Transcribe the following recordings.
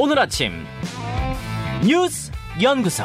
오늘 아침 뉴스 연구소.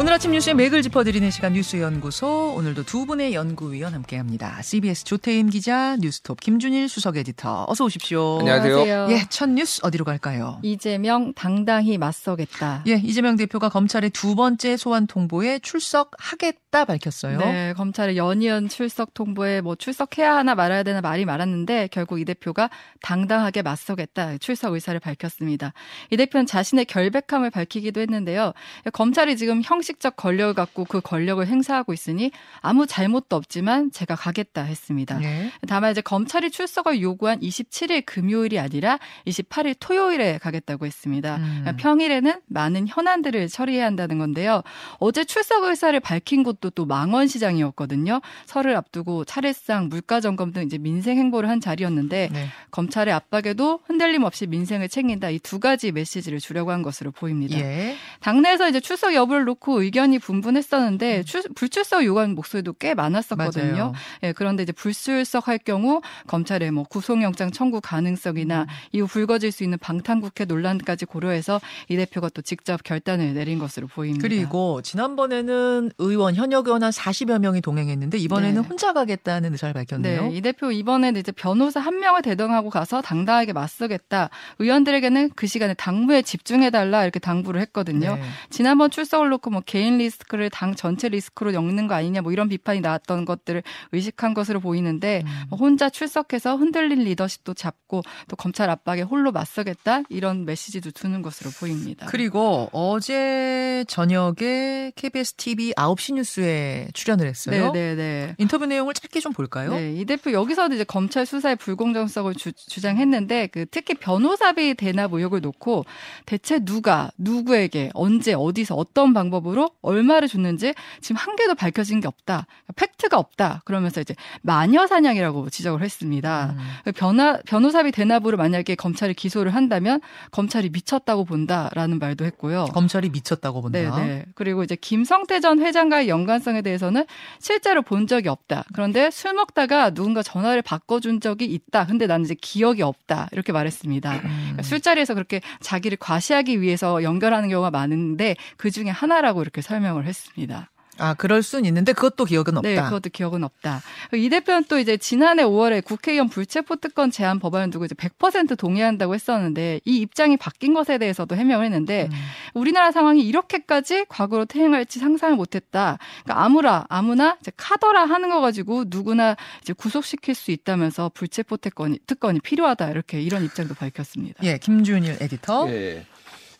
오늘 아침 뉴스의 맥을 짚어드리는 시간 뉴스 연구소 오늘도 두 분의 연구위원 함께합니다. CBS 조태임 기자, 뉴스톱 김준일 수석 에디터 어서 오십시오. 안녕하세요. 예, 첫 뉴스 어디로 갈까요? 이재명 당당히 맞서겠다. 예, 이재명 대표가 검찰의 두 번째 소환 통보에 출석하겠다 밝혔어요. 네, 검찰의 연이은 출석 통보에 뭐 출석해야 하나 말아야 되나 말이 많았는데 결국 이 대표가 당당하게 맞서겠다 출석 의사를 밝혔습니다. 이 대표는 자신의 결백함을 밝히기도 했는데요. 검찰이 지금 형식적 권력을 갖고 그 권력을 행사하고 있으니 아무 잘못도 없지만 제가 가겠다 했습니다. 예. 다만 이제 검찰이 출석을 요구한 27일 금요일이 아니라 28일 토요일에 가겠다고 했습니다. 음. 평일에는 많은 현안들을 처리해야 한다는 건데요. 어제 출석 의사를 밝힌 곳도 또 망원시장이었거든요. 설을 앞두고 차례상, 물가 점검 등 이제 민생 행보를 한 자리였는데 네. 검찰의 압박에도 흔들림 없이 민생을 챙긴다 이 두 가지 메시지를 주려고 한 것으로 보입니다. 예. 당내에서 이제 출석 여부를 놓고 의견이 분분했었는데 출- 불출석 요구하는 목소리도 꽤 많았었거든요. 음. 예, 그런데 이제 불출석할 경우 검찰의 뭐 구속영장 청구 음. 가능성이나 이후 불거질 수 있는 방탄국회 논란까지 고려해서 이 대표가 또 직접 결단을 내린 것으로 보입니다. 그리고 지난번에는 의원 현역 의원 한 40여 명이 동행했는데 이번에는 네. 혼자 가겠다는 의사를 밝혔네요. 네, 이 대표 이번에는 이제 변호사 한 명을 대동하고 가서 당당하게 맞서겠다. 의원들에게는 그 시간에 당무에 집중해달라 이렇게 당부를 했거든요. 네. 지난번 출석을 놓고 뭐 개인 리스크를 당 전체 리스크로 엮는 거 아니냐 뭐 이런 비판이 나왔던 것들을 의식한 것으로 보이는데 음. 뭐 혼자 출석해서 흔들린 리더십도 잡고 또 검찰 압박에 홀로 맞서겠다 이런 메시지도 주는 것으로 보입니다. 그리고 어제 저녁에 KBS TV 9시 뉴스 에 출연을 했어요. 네, 네, 네. 인터뷰 내용을 짧게 좀 볼까요? 네, 이 대표 여기서도 이제 검찰 수사의 불공정성을 주, 장했는데 그 특히 변호사비 대납 의혹을 놓고 대체 누가 누구에게 언제 어디서 어떤 방법으로 얼마를 줬는지 지금 한 개도 밝혀진 게 없다. 팩트가 없다. 그러면서 이제 마녀 사냥이라고 지적을 했습니다. 음. 변화, 변호사비 대납으로 만약에 검찰이 기소를 한다면 검찰이 미쳤다고 본다라는 말도 했고요. 검찰이 미쳤다고 본다. 네, 네. 그리고 이제 김성태 전 회장과의 연관 성에 대해서는 실제로 본 적이 없다. 그런데 술 먹다가 누군가 전화를 바꿔준 적이 있다. 근데 나는 이제 기억이 없다. 이렇게 말했습니다. 음. 그러니까 술자리에서 그렇게 자기를 과시하기 위해서 연결하는 경우가 많은데 그 중에 하나라고 이렇게 설명을 했습니다. 아, 그럴 순 있는데 그것도 기억은 없다. 네, 그것도 기억은 없다. 이 대표는 또 이제 지난해 5월에 국회의원 불체포 특권 제한 법안을 두고 이제 100% 동의한다고 했었는데 이 입장이 바뀐 것에 대해서도 해명을 했는데 음. 우리나라 상황이 이렇게까지 과거로 퇴행할지 상상을 못했다. 그러니까 아무라 아무나 이제 카더라 하는 거 가지고 누구나 이제 구속시킬 수 있다면서 불체포 특권이 특권이 필요하다 이렇게 이런 입장도 밝혔습니다. 예, 김준일 에디터. 예.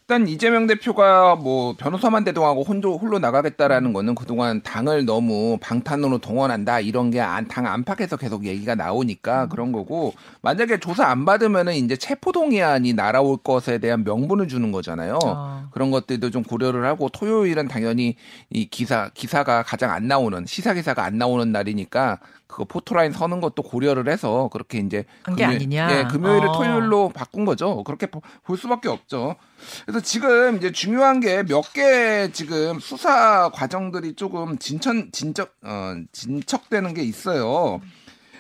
일단 이재명 대표가 뭐 변호사만 대동하고 홀로, 홀로 나가겠다라는 거는 그동안 당을 너무 방탄으로 동원한다 이런 게 당 안팎에서 계속 얘기가 나오니까 그런 거고 만약에 조사 안 받으면은 이제 체포동의안이 날아올 것에 대한 명분을 주는 거잖아요. 아. 그런 것들도 좀 고려를 하고 토요일은 당연히 이 기사 기사가 가장 안 나오는 시사 기사가 안 나오는 날이니까 그거 포토라인 서는 것도 고려를 해서 그렇게 이제 한게 아니냐? 예, 금요일을 어. 토요일로 바꾼 거죠. 그렇게 보- 볼 수밖에 없죠. 그래서 지금 이제 중요한 게 몇 개 지금 수사 과정들이 조금 진천 진적 어 진척되는 게 있어요.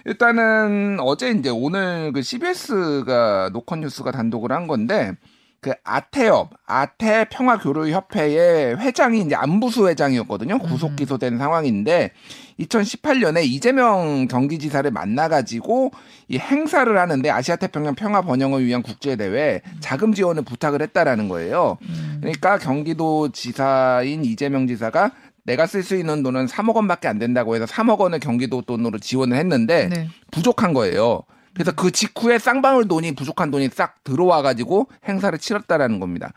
일단은 어제 이제 오늘 그 CBS가 노컷 뉴스가 단독을 한 건데 그 아태협 아태 평화교류협회의 회장이 이제 안부수 회장이었거든요. 구속 기소된 상황인데 2018년에 이재명 경기지사를 만나가지고 이 행사를 하는데 아시아태평양 평화 번영을 위한 국제대회 자금 지원을 부탁을 했다라는 거예요. 그러니까 경기도 지사인 이재명 지사가 내가 쓸 수 있는 돈은 3억 원밖에 안 된다고 해서 3억 원을 경기도 돈으로 지원을 했는데 네. 부족한 거예요. 그래서 그 직후에 쌍방울 돈이 부족한 돈이 싹 들어와 가지고 행사를 치렀다라는 겁니다.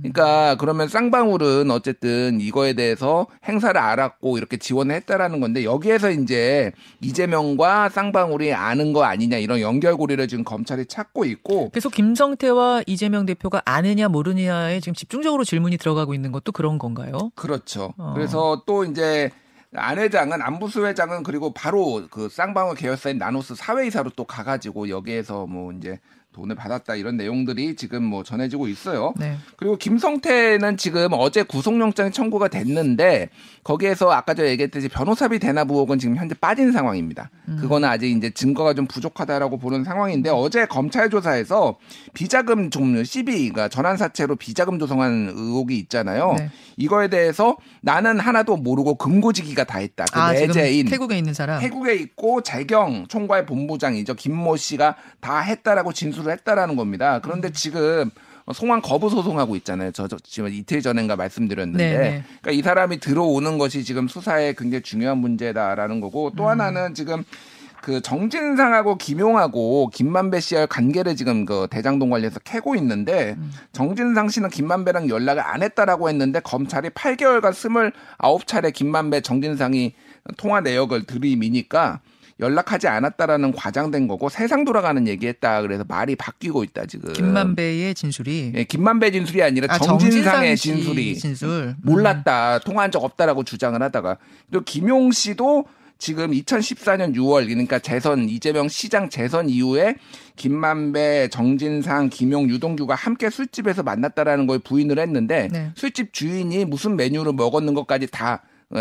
그러니까 그러면 쌍방울은 어쨌든 이거에 대해서 행사를 알았고 이렇게 지원을 했다라는 건데 여기에서 이제 이재명과 쌍방울이 아는 거 아니냐 이런 연결고리를 지금 검찰이 찾고 있고 그래서 김성태와 이재명 대표가 아느냐 모르느냐에 지금 집중적으로 질문이 들어가고 있는 것도 그런 건가요? 그렇죠. 어. 그래서 또 이제 안 회장은 안부수 회장은 그리고 바로 그 쌍방울 계열사인 나노스 사회이사로 또 가가지고 여기에서 뭐 이제 돈을 받았다 이런 내용들이 지금 뭐 전해지고 있어요. 네. 그리고 김성태는 지금 어제 구속영장이 청구가 됐는데 거기에서 아까 저 얘기했듯이 변호사비 대납 의혹은 지금 현재 빠진 상황입니다. 음. 그거는 아직 이제 증거가 좀 부족하다라고 보는 상황인데 어제 검찰 조사에서 비자금 좀 시비가 전환 사채로 비자금 조성한 의혹이 있잖아요. 네. 이거에 대해서 나는 하나도 모르고 금고지기가 다 했다. 그 아, 내재인 태국에 있는 사람. 태국에 있고 재경 총괄 본부장이죠 김모 씨가 다 했다라고 진술을 했다라는 겁니다. 음. 그런데 지금 송환 거부 소송하고 있잖아요. 저, 저 지금 이틀 전인가 말씀드렸는데, 네, 네. 그러니까 이 사람이 들어오는 것이 지금 수사에 굉장히 중요한 문제다라는 거고 또 음. 하나는 지금 그 정진상하고 김용하고 김만배 씨의 관계를 지금 그 대장동 관련해서 캐고 있는데 음. 정진상 씨는 김만배랑 연락을 안 했다라고 했는데 검찰이 8개월간 29차례 김만배 정진상이 통화 내역을 들이미니까 연락하지 않았다라는 과장된 거고 세상 돌아가는 얘기했다 그래서 말이 바뀌고 있다 지금. 김만배의 진술이 예, 김만배 진술이 아니라 아, 정진상의 진술이 진술. 음. 몰랐다 통화한 적 없다라고 주장을 하다가 그리고 김용 씨도 지금 2014년 6월 그러니까 재선 이재명 시장 재선 이후에 김만배, 정진상, 김용, 유동규가 함께 술집에서 만났다라는 걸 부인을 했는데 네. 술집 주인이 무슨 메뉴를 먹었는 것까지 다 어,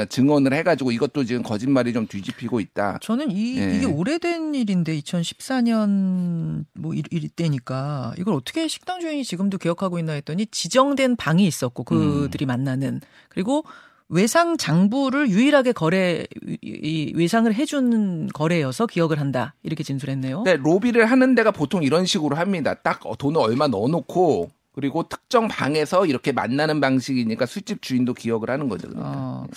증언을 해가지고 이것도 지금 거짓말이 좀 뒤집히고 있다. 저는 이 예. 이게 오래된 일인데 2014년 뭐 일, 일 때니까 이걸 어떻게 식당 주인이 지금도 기억하고 있나 했더니 지정된 방이 있었고 그들이 음. 만나는 그리고 외상 장부를 유일하게 거래 이- 이 외상을 해주는 거래여서 기억을 한다 이렇게 진술했네요. 근데 로비를 하는 데가 보통 이런 식으로 합니다. 딱 돈을 얼마 넣어놓고 그리고 특정 방에서 이렇게 만나는 방식이니까 술집 주인도 기억을 하는 거죠. 그러니까. 어,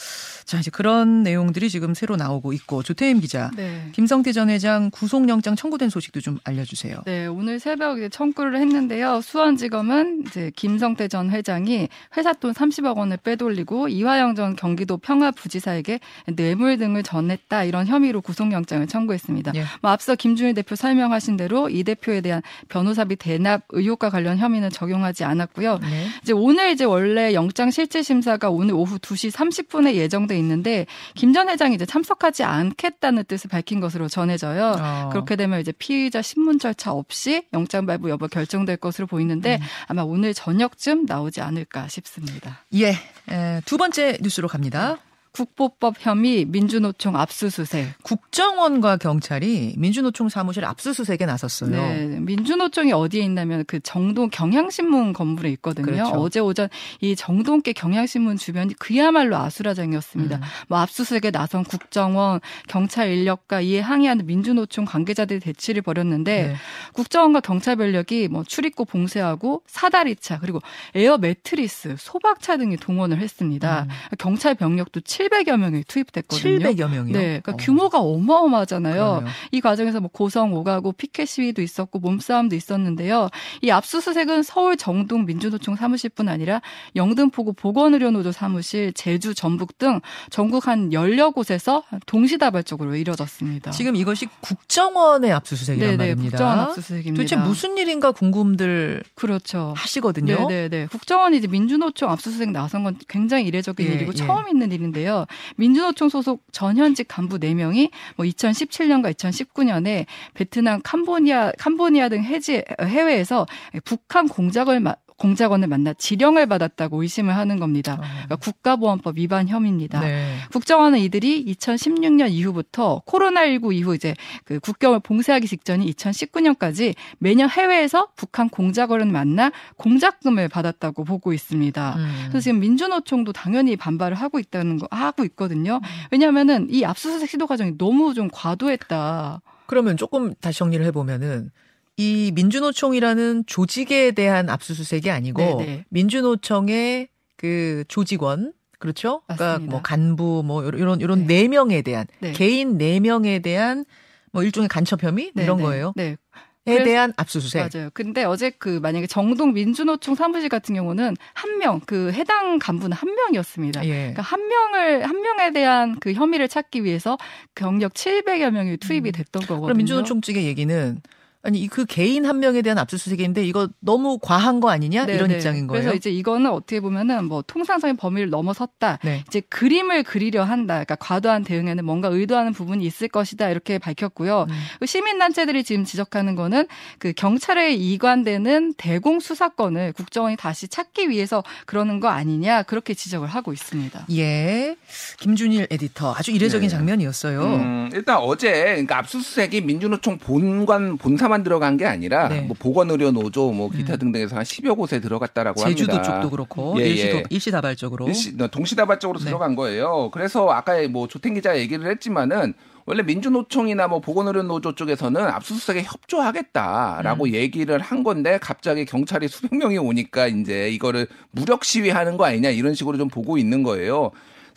자 이제 그런 내용들이 지금 새로 나오고 있고 조태임 기자, 네. 김성태 전 회장 구속영장 청구된 소식도 좀 알려주세요. 네, 오늘 새벽 에 청구를 했는데요. 수원지검은 이제 김성태 전 회장이 회사 돈 30억 원을 빼돌리고 이화영 전 경기도 평화부지사에게 뇌물 등을 전했다 이런 혐의로 구속영장을 청구했습니다. 예. 뭐 앞서 김준일 대표 설명하신 대로 이 대표에 대한 변호사비 대납 의혹과 관련 혐의는 적용하 지 않았고요. 네. 이제 오늘 이제 원래 영장 실질 심사가 오늘 오후 2시 30분에 예정돼 있는데 김 전 회장이 이제 참석하지 않겠다는 뜻을 밝힌 것으로 전해져요. 어. 그렇게 되면 이제 피의자 신문 절차 없이 영장 발부 여부 결정될 것으로 보이는데 음. 아마 오늘 저녁쯤 나오지 않을까 싶습니다. 예, 에, 두 번째 뉴스로 갑니다. 국보법 혐의 민주노총 압수수색. 국정원과 경찰이 민주노총 사무실 압수수색에 나섰어요. 네, 민주노총이 어디에 있냐면 그 정동 경향신문 건물에 있거든요. 그렇죠. 어제 오전 이 정동길 경향신문 주변이 그야말로 아수라장이었습니다. 음. 뭐 압수수색에 나선 국정원, 경찰 인력과 이에 항의하는 민주노총 관계자들이 대치를 벌였는데 네. 국정원과 경찰 전력이 뭐 출입구 봉쇄하고 사다리차 그리고 에어 매트리스, 소방차 등이 동원을 했습니다. 음. 경찰 병력도 700여 명이 투입됐거든요. 700여 명이요. 네, 그러니까 어. 규모가 어마어마하잖아요. 그러네요. 이 과정에서 뭐 고성 오가고 피켓 시위도 있었고 몸싸움도 있었는데요. 이 압수수색은 서울 정동 민주노총 사무실뿐 아니라 영등포구 보건의료노조 사무실, 제주, 전북 등 전국 한 열여 곳에서 동시다발적으로 이뤄졌습니다. 지금 이것이 국정원의 압수수색이란 네네 말입니다. 국정원 압수수색입니다. 도대체 무슨 일인가 궁금들 그렇죠. 하시거든요. 네네네. 국정원이 이제 민주노총 압수수색 나선 건 굉장히 이례적인 예, 일이고 예. 처음 있는 일인데요. 민주노총 소속 전현직 간부 4명이 뭐 2017년과 2019년에 베트남, 캄보디아, 캄보디아 등 해지, 해외에서 북한 공작을 마- 공작원을 만나 지령을 받았다고 의심을 하는 겁니다. 어. 그러니까 국가보안법 위반 혐의입니다. 네. 국정원은 이들이 2016년 이후부터 코로나19 이후 이제 그 국경을 봉쇄하기 직전인 2019년까지 매년 해외에서 북한 공작원을 만나 공작금을 받았다고 보고 있습니다. 음. 그래서 지금 민주노총도 당연히 반발을 하고 있다는 거 하고 있거든요. 왜냐하면은 이 압수수색 시도 과정이 너무 좀 과도했다. 그러면 조금 다시 정리를 해보면은 이 민주노총이라는 조직에 대한 압수수색이 아니고 네네. 민주노총의 그 조직원 그렇죠? 그러니까 맞습니다. 뭐 간부 뭐 이런 이런 네. 네 명에 대한 네. 개인 네 명에 대한 뭐 일종의 간첩 혐의 네, 이런 네. 거예요. 네, 에 대한 압수수색. 맞아요. 근데 어제 그 만약에 정동 민주노총 사무실 같은 경우는 한 명, 그 해당 간부는 한 명이었습니다. 예. 그러니까 한 명을 한 명에 대한 그 혐의를 찾기 위해서 경력 700여 명이 투입이 됐던 거거든요. 음. 그럼 민주노총 측의 얘기는 아니 그 개인 한 명에 대한 압수수색인데 이거 너무 과한 거 아니냐 네, 이런 네. 입장인 거예요. 그래서 이제 이거는 어떻게 보면은 뭐 통상적인 범위를 넘어섰다. 네. 이제 그림을 그리려 한다. 그러니까 과도한 대응에는 뭔가 의도하는 부분이 있을 것이다. 이렇게 밝혔고요. 음. 그 시민 단체들이 지금 지적하는 거는 그 경찰에 이관되는 대공 수사권을 국정원이 다시 찾기 위해서 그러는 거 아니냐 그렇게 지적을 하고 있습니다. 예, 김준일 에디터 아주 이례적인 네. 장면이었어요. 음, 일단 어제 그러니까 압수수색이 민주노총 본관 본사 만 들어간 게 아니라 네. 뭐 보건의료 노조 뭐 기타 음. 등등에서 한 10여 곳에 들어갔다라고 제주도 합니다. 쪽도 그렇고 예, 일시, 예. 일시 다발적으로. 일시, 동시다발적으로 네. 들어간 거예요. 그래서 아까 뭐 조탱 기자 얘기를 했지만은 원래 민주노총이나 뭐 보건의료 노조 쪽에서는 압수수색에 협조하겠다라고 음. 얘기를 한 건데 갑자기 경찰이 수백 명이 오니까 이제 이거를 무력 시위하는 거 아니냐 이런 식으로 좀 보고 있는 거예요.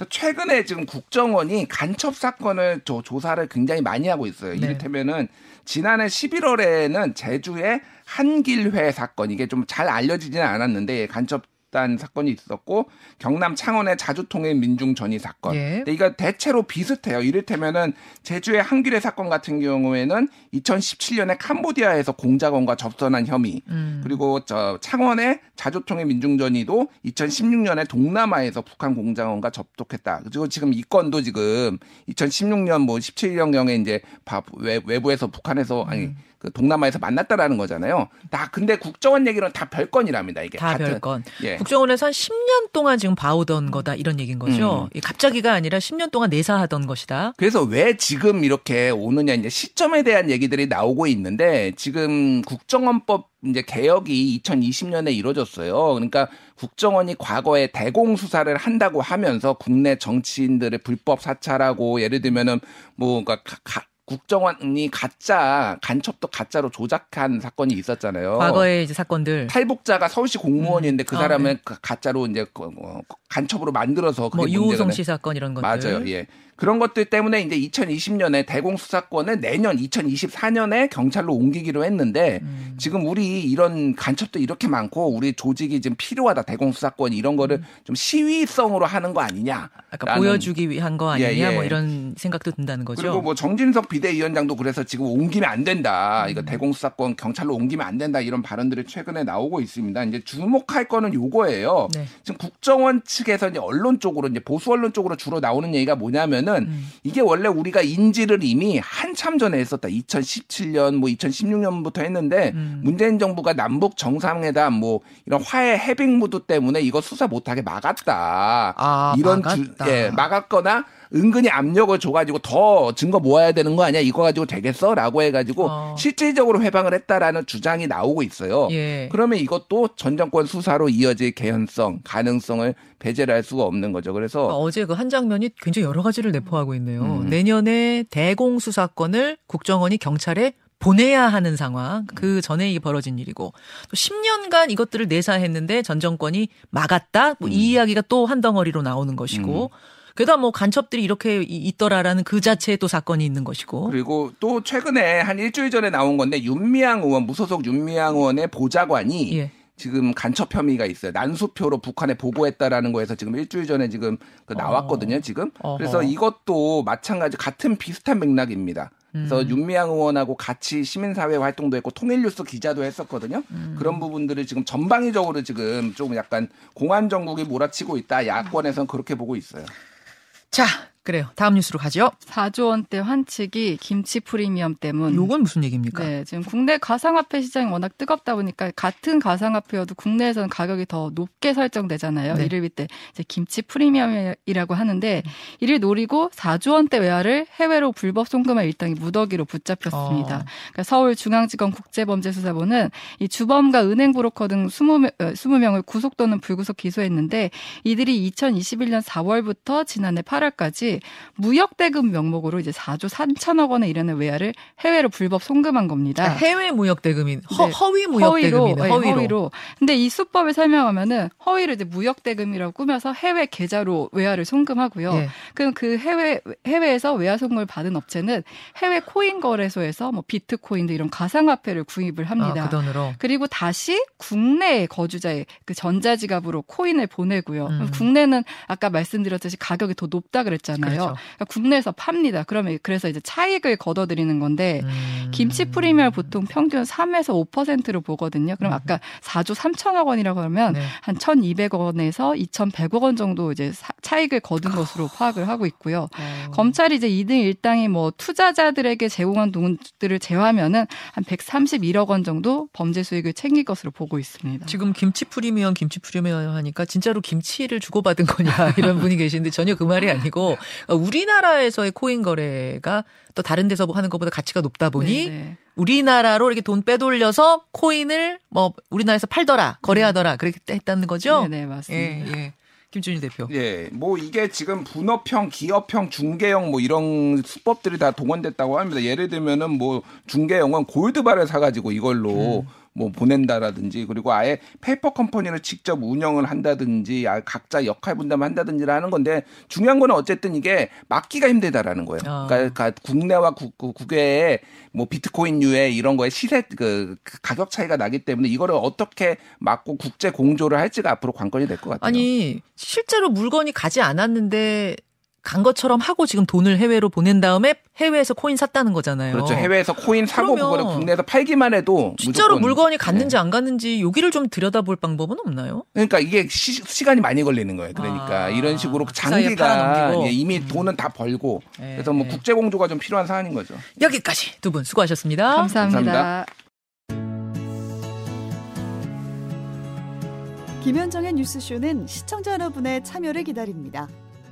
최근에 지금 국정원이 간첩 사건을 조, 조사를 굉장히 많이 하고 있어요. 네. 이를테면은 지난해 11월에는 제주의 한길회 사건 이게 좀 잘 알려지지는 않았는데 간첩 단 사건이 있었고 경남 창원의 자주통일 민중 전이 사건. 예. 근데 이거 대체로 비슷해요. 이를테면은 제주의 한길회 사건 같은 경우에는 2017년에 캄보디아에서 공작원과 접선한 혐의. 음. 그리고 저 창원의 자주통일 민중 전이도 2016년에 동남아에서 북한 공작원과 접촉했다. 그리고 지금 이 건도 지금 2016년 뭐 17년 경에 이제 바- 외- 외부에서 북한에서 아니 음. 그 동남아에서 만났다라는 거잖아요. 다 근데 국정원 얘기는 다 별건이랍니다. 이게 다 같은- 별건. 예. 국정원에서 한 10년 동안 지금 봐오던 거다 이런 얘기인 거죠. 음. 이 갑자기가 아니라 10년 동안 내사하던 것이다. 그래서 왜 지금 이렇게 오느냐 이제 시점에 대한 얘기들이 나오고 있는데 지금 국정원법 이제 개혁이 2020년에 이루어졌어요. 그러니까 국정원이 과거에 대공 수사를 한다고 하면서 국내 정치인들의 불법 사찰하고 예를 들면은 뭐 그러니까 가- 가- 국정원이 가짜 간첩도 가짜로 조작한 사건이 있었잖아요. 과거의 이제 사건들. 탈북자가 서울시 공무원인데 그 음. 아, 사람을 가- 가짜로 이제 그, 어, 간첩으로 만들어서 뭐 유호성 돼. 씨 사건 이런 것들. 맞아요. 예. 그런 것들 때문에 이제 2020년에 대공 수사권을 내년 2024년에 경찰로 옮기기로 했는데 음. 지금 우리 이런 간첩도 이렇게 많고 우리 조직이 지금 필요하다 대공 수사권 이런 거를 좀 시위성으로 하는 거 아니냐. 아까 보여주기 위한 거 아니냐 예, 예. 뭐 이런 생각도 든다는 거죠. 그리고 뭐 정진석 비대위원장도 그래서 지금 옮기면 안 된다. 음. 이거 대공 수사권 경찰로 옮기면 안 된다. 이런 발언들이 최근에 나오고 있습니다. 이제 주목할 거는 요거예요. 네. 지금 국정원 측에서 이제 언론 쪽으로 이제 보수 언론 쪽으로 주로 나오는 얘기가 뭐냐면 은 음. 이게 원래 우리가 인지를 이미 한참 전에 했었다. 2017년 뭐 2016년부터 했는데 음. 문재인 정부가 남북 정상회담 뭐 이런 화해 해빙 무드 때문에 이거 수사 못하게 막았다. 아, 이런 막았다. 주, 예, 막았거나 은근히 압력을 줘가지고 더 증거 모아야 되는 거 아니야? 이거 가지고 되겠어?라고 해가지고 어. 실질적으로 회방을 했다라는 주장이 나오고 있어요. 예. 그러면 이것도 전 정권 수사로 이어질 개연성, 가능성을 배제를 할 수가 없는 거죠. 그래서 어제 그 한 장면이 굉장히 여러 가지를 내포하고 있네요. 음. 내년에 대공 수사권을 국정원이 경찰에 보내야 하는 상황. 그 전에 이 벌어진 일이고 또 10년간 이것들을 내사했는데 전 정권이 막았다. 뭐 음. 이 이야기가 또 한 덩어리로 나오는 것이고. 게다가 뭐 간첩들이 이렇게 이- 있더라라는 그 자체의 또 사건이 있는 것이고. 그리고 또 최근에 한 일주일 전에 나온 건데 윤미향 의원 무소속 윤미향 의원의 보좌관이 예. 지금 간첩 혐의가 있어요. 난수표로 북한에 보고했다라는 거에서 지금 일주일 전에 지금 그 나왔거든요. 지금 어허. 그래서 이것도 마찬가지 같은 비슷한 맥락입니다. 그래서 음. 윤미향 의원하고 같이 시민사회 활동도 했고 통일뉴스 기자도 했었거든요. 음. 그런 부분들을 지금 전방위적으로 지금 좀 약간 공안 정국이 몰아치고 있다. 야권에서는 그렇게 보고 있어요. 자, 그래요. 다음 뉴스로 가죠. 4조 원대 환치기 김치 프리미엄 때문. 요건 무슨 얘기입니까? 네, 지금 국내 가상화폐 시장이 워낙 뜨겁다 보니까 같은 가상화폐여도 국내에서는 가격이 더 높게 설정되잖아요. 네. 이를 빗대 이제 김치 프리미엄이라고 하는데 이를 노리고 4조 원대 외화를 해외로 불법 송금한 일당이 무더기로 붙잡혔습니다. 어. 그러니까 서울중앙지검 국제범죄수사본은 이 주범과 은행 브로커 등 20명, 어, 20명을 구속 또는 불구속 기소했는데 이들이 2021년 4월부터 지난해 8월까지 무역 대금 명목으로 이제 4조 3천억 원에 이르는 외화를 해외로 불법 송금한 겁니다. 아, 해외 무역 대금인 허, 네. 허위 무역 대금이네. 네, 허위로. 허위로. 근데 이 수법을 설명하면은 허위를 이제 무역 대금이라고 꾸며서 해외 계좌로 외화를 송금하고요. 예. 그럼 그 해외 해외에서 외화 송금을 받은 업체는 해외 코인 거래소에서 뭐 비트코인 등 이런 가상화폐를 구입을 합니다. 아, 그 돈으로. 그리고 다시 국내 거주자의 그 전자지갑으로 코인을 보내고요. 음. 국내는 아까 말씀드렸듯이 가격이 더 높다 그랬잖아요. 있잖아요. 그렇죠. 그러니까 국내에서 팝니다. 그러면 그래서 이제 차익을 걷어들이는 건데 음. 김치 프리미엄 보통 평균 3에서 5%로 보거든요. 그럼 아까 4조 3천억 원이라고 하면 네. 한 1,200원에서 2,100억 원 정도 이제 사- 차익을 거둔 것으로 파악을 하고 있고요. 어. 검찰이 이제 2등 1당이 뭐 투자자들에게 제공한 돈들을 제외하면은 한 131억 원 정도 범죄 수익을 챙길 것으로 보고 있습니다. 지금 김치 프리미엄, 김치 프리미엄 하니까 진짜로 김치를 주고받은 거냐 이런 분이 계시는데 전혀 그 말이 아니고 어, 우리나라에서의 코인 거래가 또 다른 데서 하는 것보다 가치가 높다 보니 네, 우리나라로 이렇게 돈 빼돌려서 코인을 뭐 우리나라에서 팔더라, 거래하더라 그렇게 했다는 거죠? 네, 네, 맞습니다. 예, 예. 김준일 대표. 예, 뭐 이게 지금 분업형, 기업형, 중개형 뭐 이런 수법들이 다 동원됐다고 합니다. 예를 들면은 뭐 중개형은 골드바를 사가지고 이걸로 뭐 보낸다라든지 그리고 아예 페이퍼 컴퍼니를 직접 운영을 한다든지 아, 각자 역할 분담을 한다든지 하는 건데 중요한 거는 어쨌든 이게 막기가 힘들다라는 거예요. 아. 그러니까, 국내와 국, 그 국외의 뭐 비트코인류의 이런 거에 시세 그, 그 가격 차이가 나기 때문에 이거를 어떻게 막고 국제 공조를 할지가 앞으로 관건이 될 것 같아요. 아니 실제로 물건이 가지 않았는데 간 것처럼 하고 지금 돈을 해외로 보낸 다음에 해외에서 코인 샀다는 거잖아요. 그렇죠. 해외에서 코인 사고 그거를 국내에서 팔기만 해도 진짜로 무조건- 물건이 갔는지 네. 안 갔는지 여기를 좀 들여다볼 방법은 없나요? 그러니까 이게 시, 간이 많이 걸리는 거예요. 그러니까 아, 이런 식으로 그 장기가. 예, 이미 돈은 다 벌고 네, 그래서 뭐 네. 국제 공조가 좀 필요한 사안인 거죠. 여기까지 두 분 수고하셨습니다. 감사합니다. 김현정의 뉴스쇼는 시청자 여러분의 참여를 기다립니다.